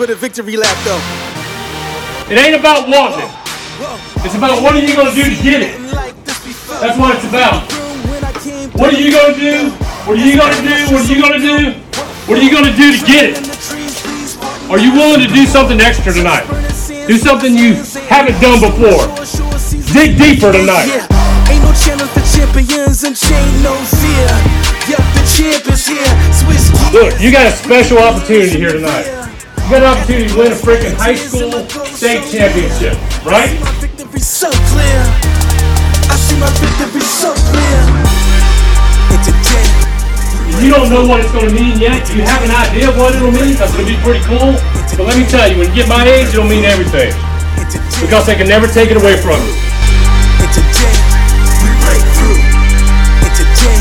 for the victory lap though. It ain't about wanting. It's about what are you gonna do to get it. That's what it's about. What are you gonna do? What are you gonna do? What are you gonna do? What are you gonna do to get it? Are you willing to do something extra tonight? Do something you haven't done before. Dig deeper tonight. Ain't no channel for champions and chain no fear. Yep, the champ is here. Look, you got a special opportunity here tonight. An opportunity to win a freaking high school state championship, right? So clear. I see my victory so clear. You don't know what it's going to mean yet. You have an idea of what it'll mean because it'll be pretty cool. But let me tell you, when you get my age, it'll mean everything because they can never take it away from you. and today, we break through. And today,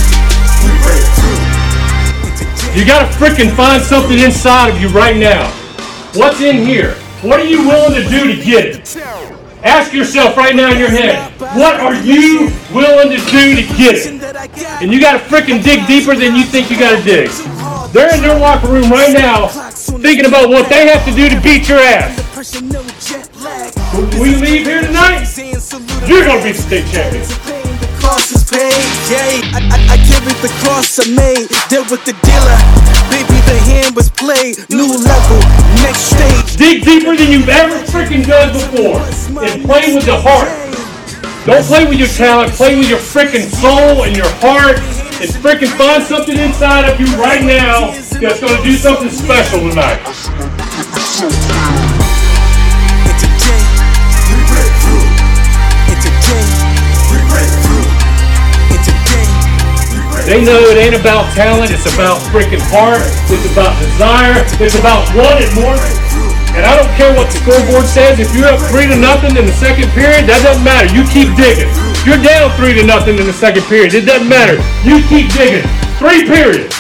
we break through. You got to freaking find something inside of you right now. What's in here? What are you willing to do to get it? Ask yourself right now in your head, what are you willing to do to get it? And you got to freaking dig deeper than you think you got to dig. They're in their locker room right now thinking about what they have to do to beat your ass. When we leave here tonight, you're going to be the state champion. Cross is paid, yay. I, I, I carried the cross I made, dealt with the dealer. Baby, the hand was played, new level, next stage. Dig deeper than you've ever freaking done before. And play with the heart. Don't play with your talent, play with your freaking soul and your heart. And freaking find something inside of you right now that's to do something special tonight. They know it ain't about talent, it's about freaking heart, it's about desire, it's about wanting more. And I don't care what the scoreboard says, if you're up three to nothing in the second period, that doesn't matter. You keep digging. You're down three to nothing in the second period, it doesn't matter. You keep digging. Three periods.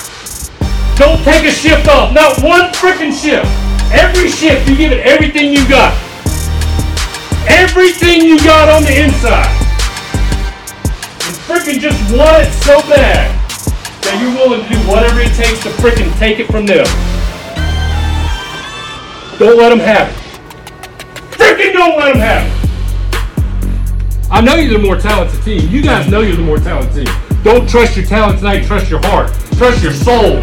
Don't take a shift off, not one freaking shift. Every shift, you give it everything you got. Everything you got on the inside. And freaking just want it so bad you're willing to do whatever it takes to freaking take it from them. Don't let them have it. Freaking don't let them have it. I know you're the more talented team. You guys know you're the more talented team. Don't trust your talent tonight. Trust your heart. Trust your soul.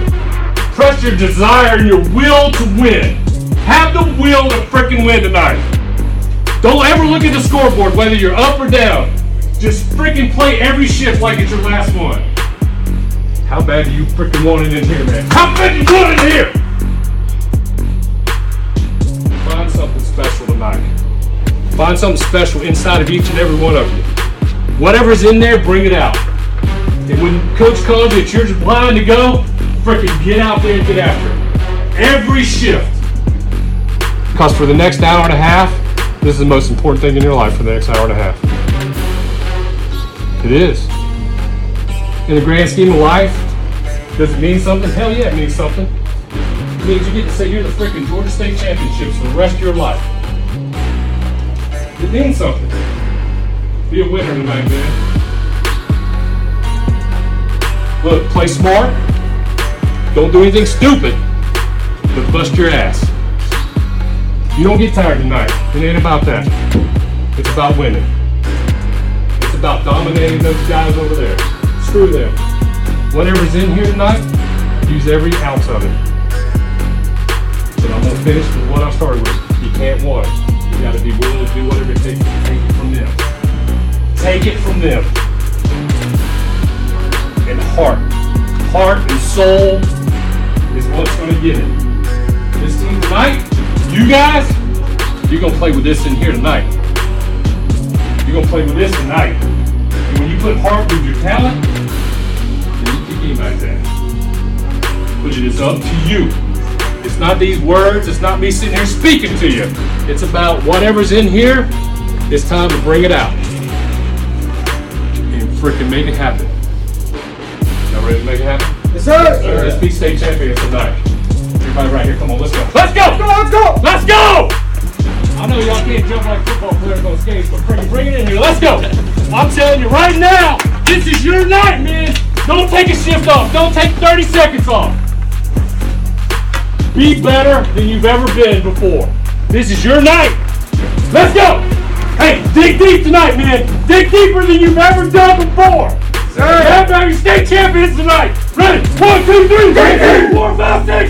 Trust your desire and your will to win. Have the will to freaking win tonight. Don't ever look at the scoreboard, whether you're up or down. Just freaking play every shift like it's your last one. How bad do you freaking want it in here, man? How bad do you want it in here? Find something special tonight. Find something special inside of each and every one of you. Whatever's in there, bring it out. And when coach calls you, it's your line to go, freaking get out there and get after it. Every shift. Because for the next hour and a half, this is the most important thing in your life for the next hour and a half. It is. In the grand scheme of life, does it mean something? Hell yeah, it means something. It means you get to say you're the freaking Georgia State Championships for the rest of your life. It means something. Be a winner tonight, man. Look, play smart. Don't do anything stupid, but bust your ass. You don't get tired tonight. It ain't about that. It's about winning. It's about dominating those guys over there. Screw them. Whatever's in here tonight, use every ounce of it. And I'm gonna finish with what I started with. You can't it. You gotta be willing to do whatever it takes to take it from them. Take it from them. And heart. Heart and soul is what's gonna get it. This team tonight, you guys, you're gonna play with this in here tonight. You're gonna play with this tonight. And when you put heart with your talent, But it is up to you. It's not these words, it's not me sitting here speaking to you. It's about whatever's in here, it's time to bring it out. And freaking make it happen. Y'all ready to make it happen? Yes, sir. Let's be state champions tonight. Everybody right here, come on, let's go. Let's go! Let's go! Let's go! I know y'all can't jump like football players on skates, but freaking bring it in here. Let's go! I'm telling you right now, this is your night, man. Don't take a shift off. Don't take 30 seconds off. Be better than you've ever been before. This is your night. Let's go. Hey, dig deep tonight, man. Dig deeper than you've ever done before. Sir. Baby, state champions tonight. Ready? One, two, three. Deep. Four, five, six.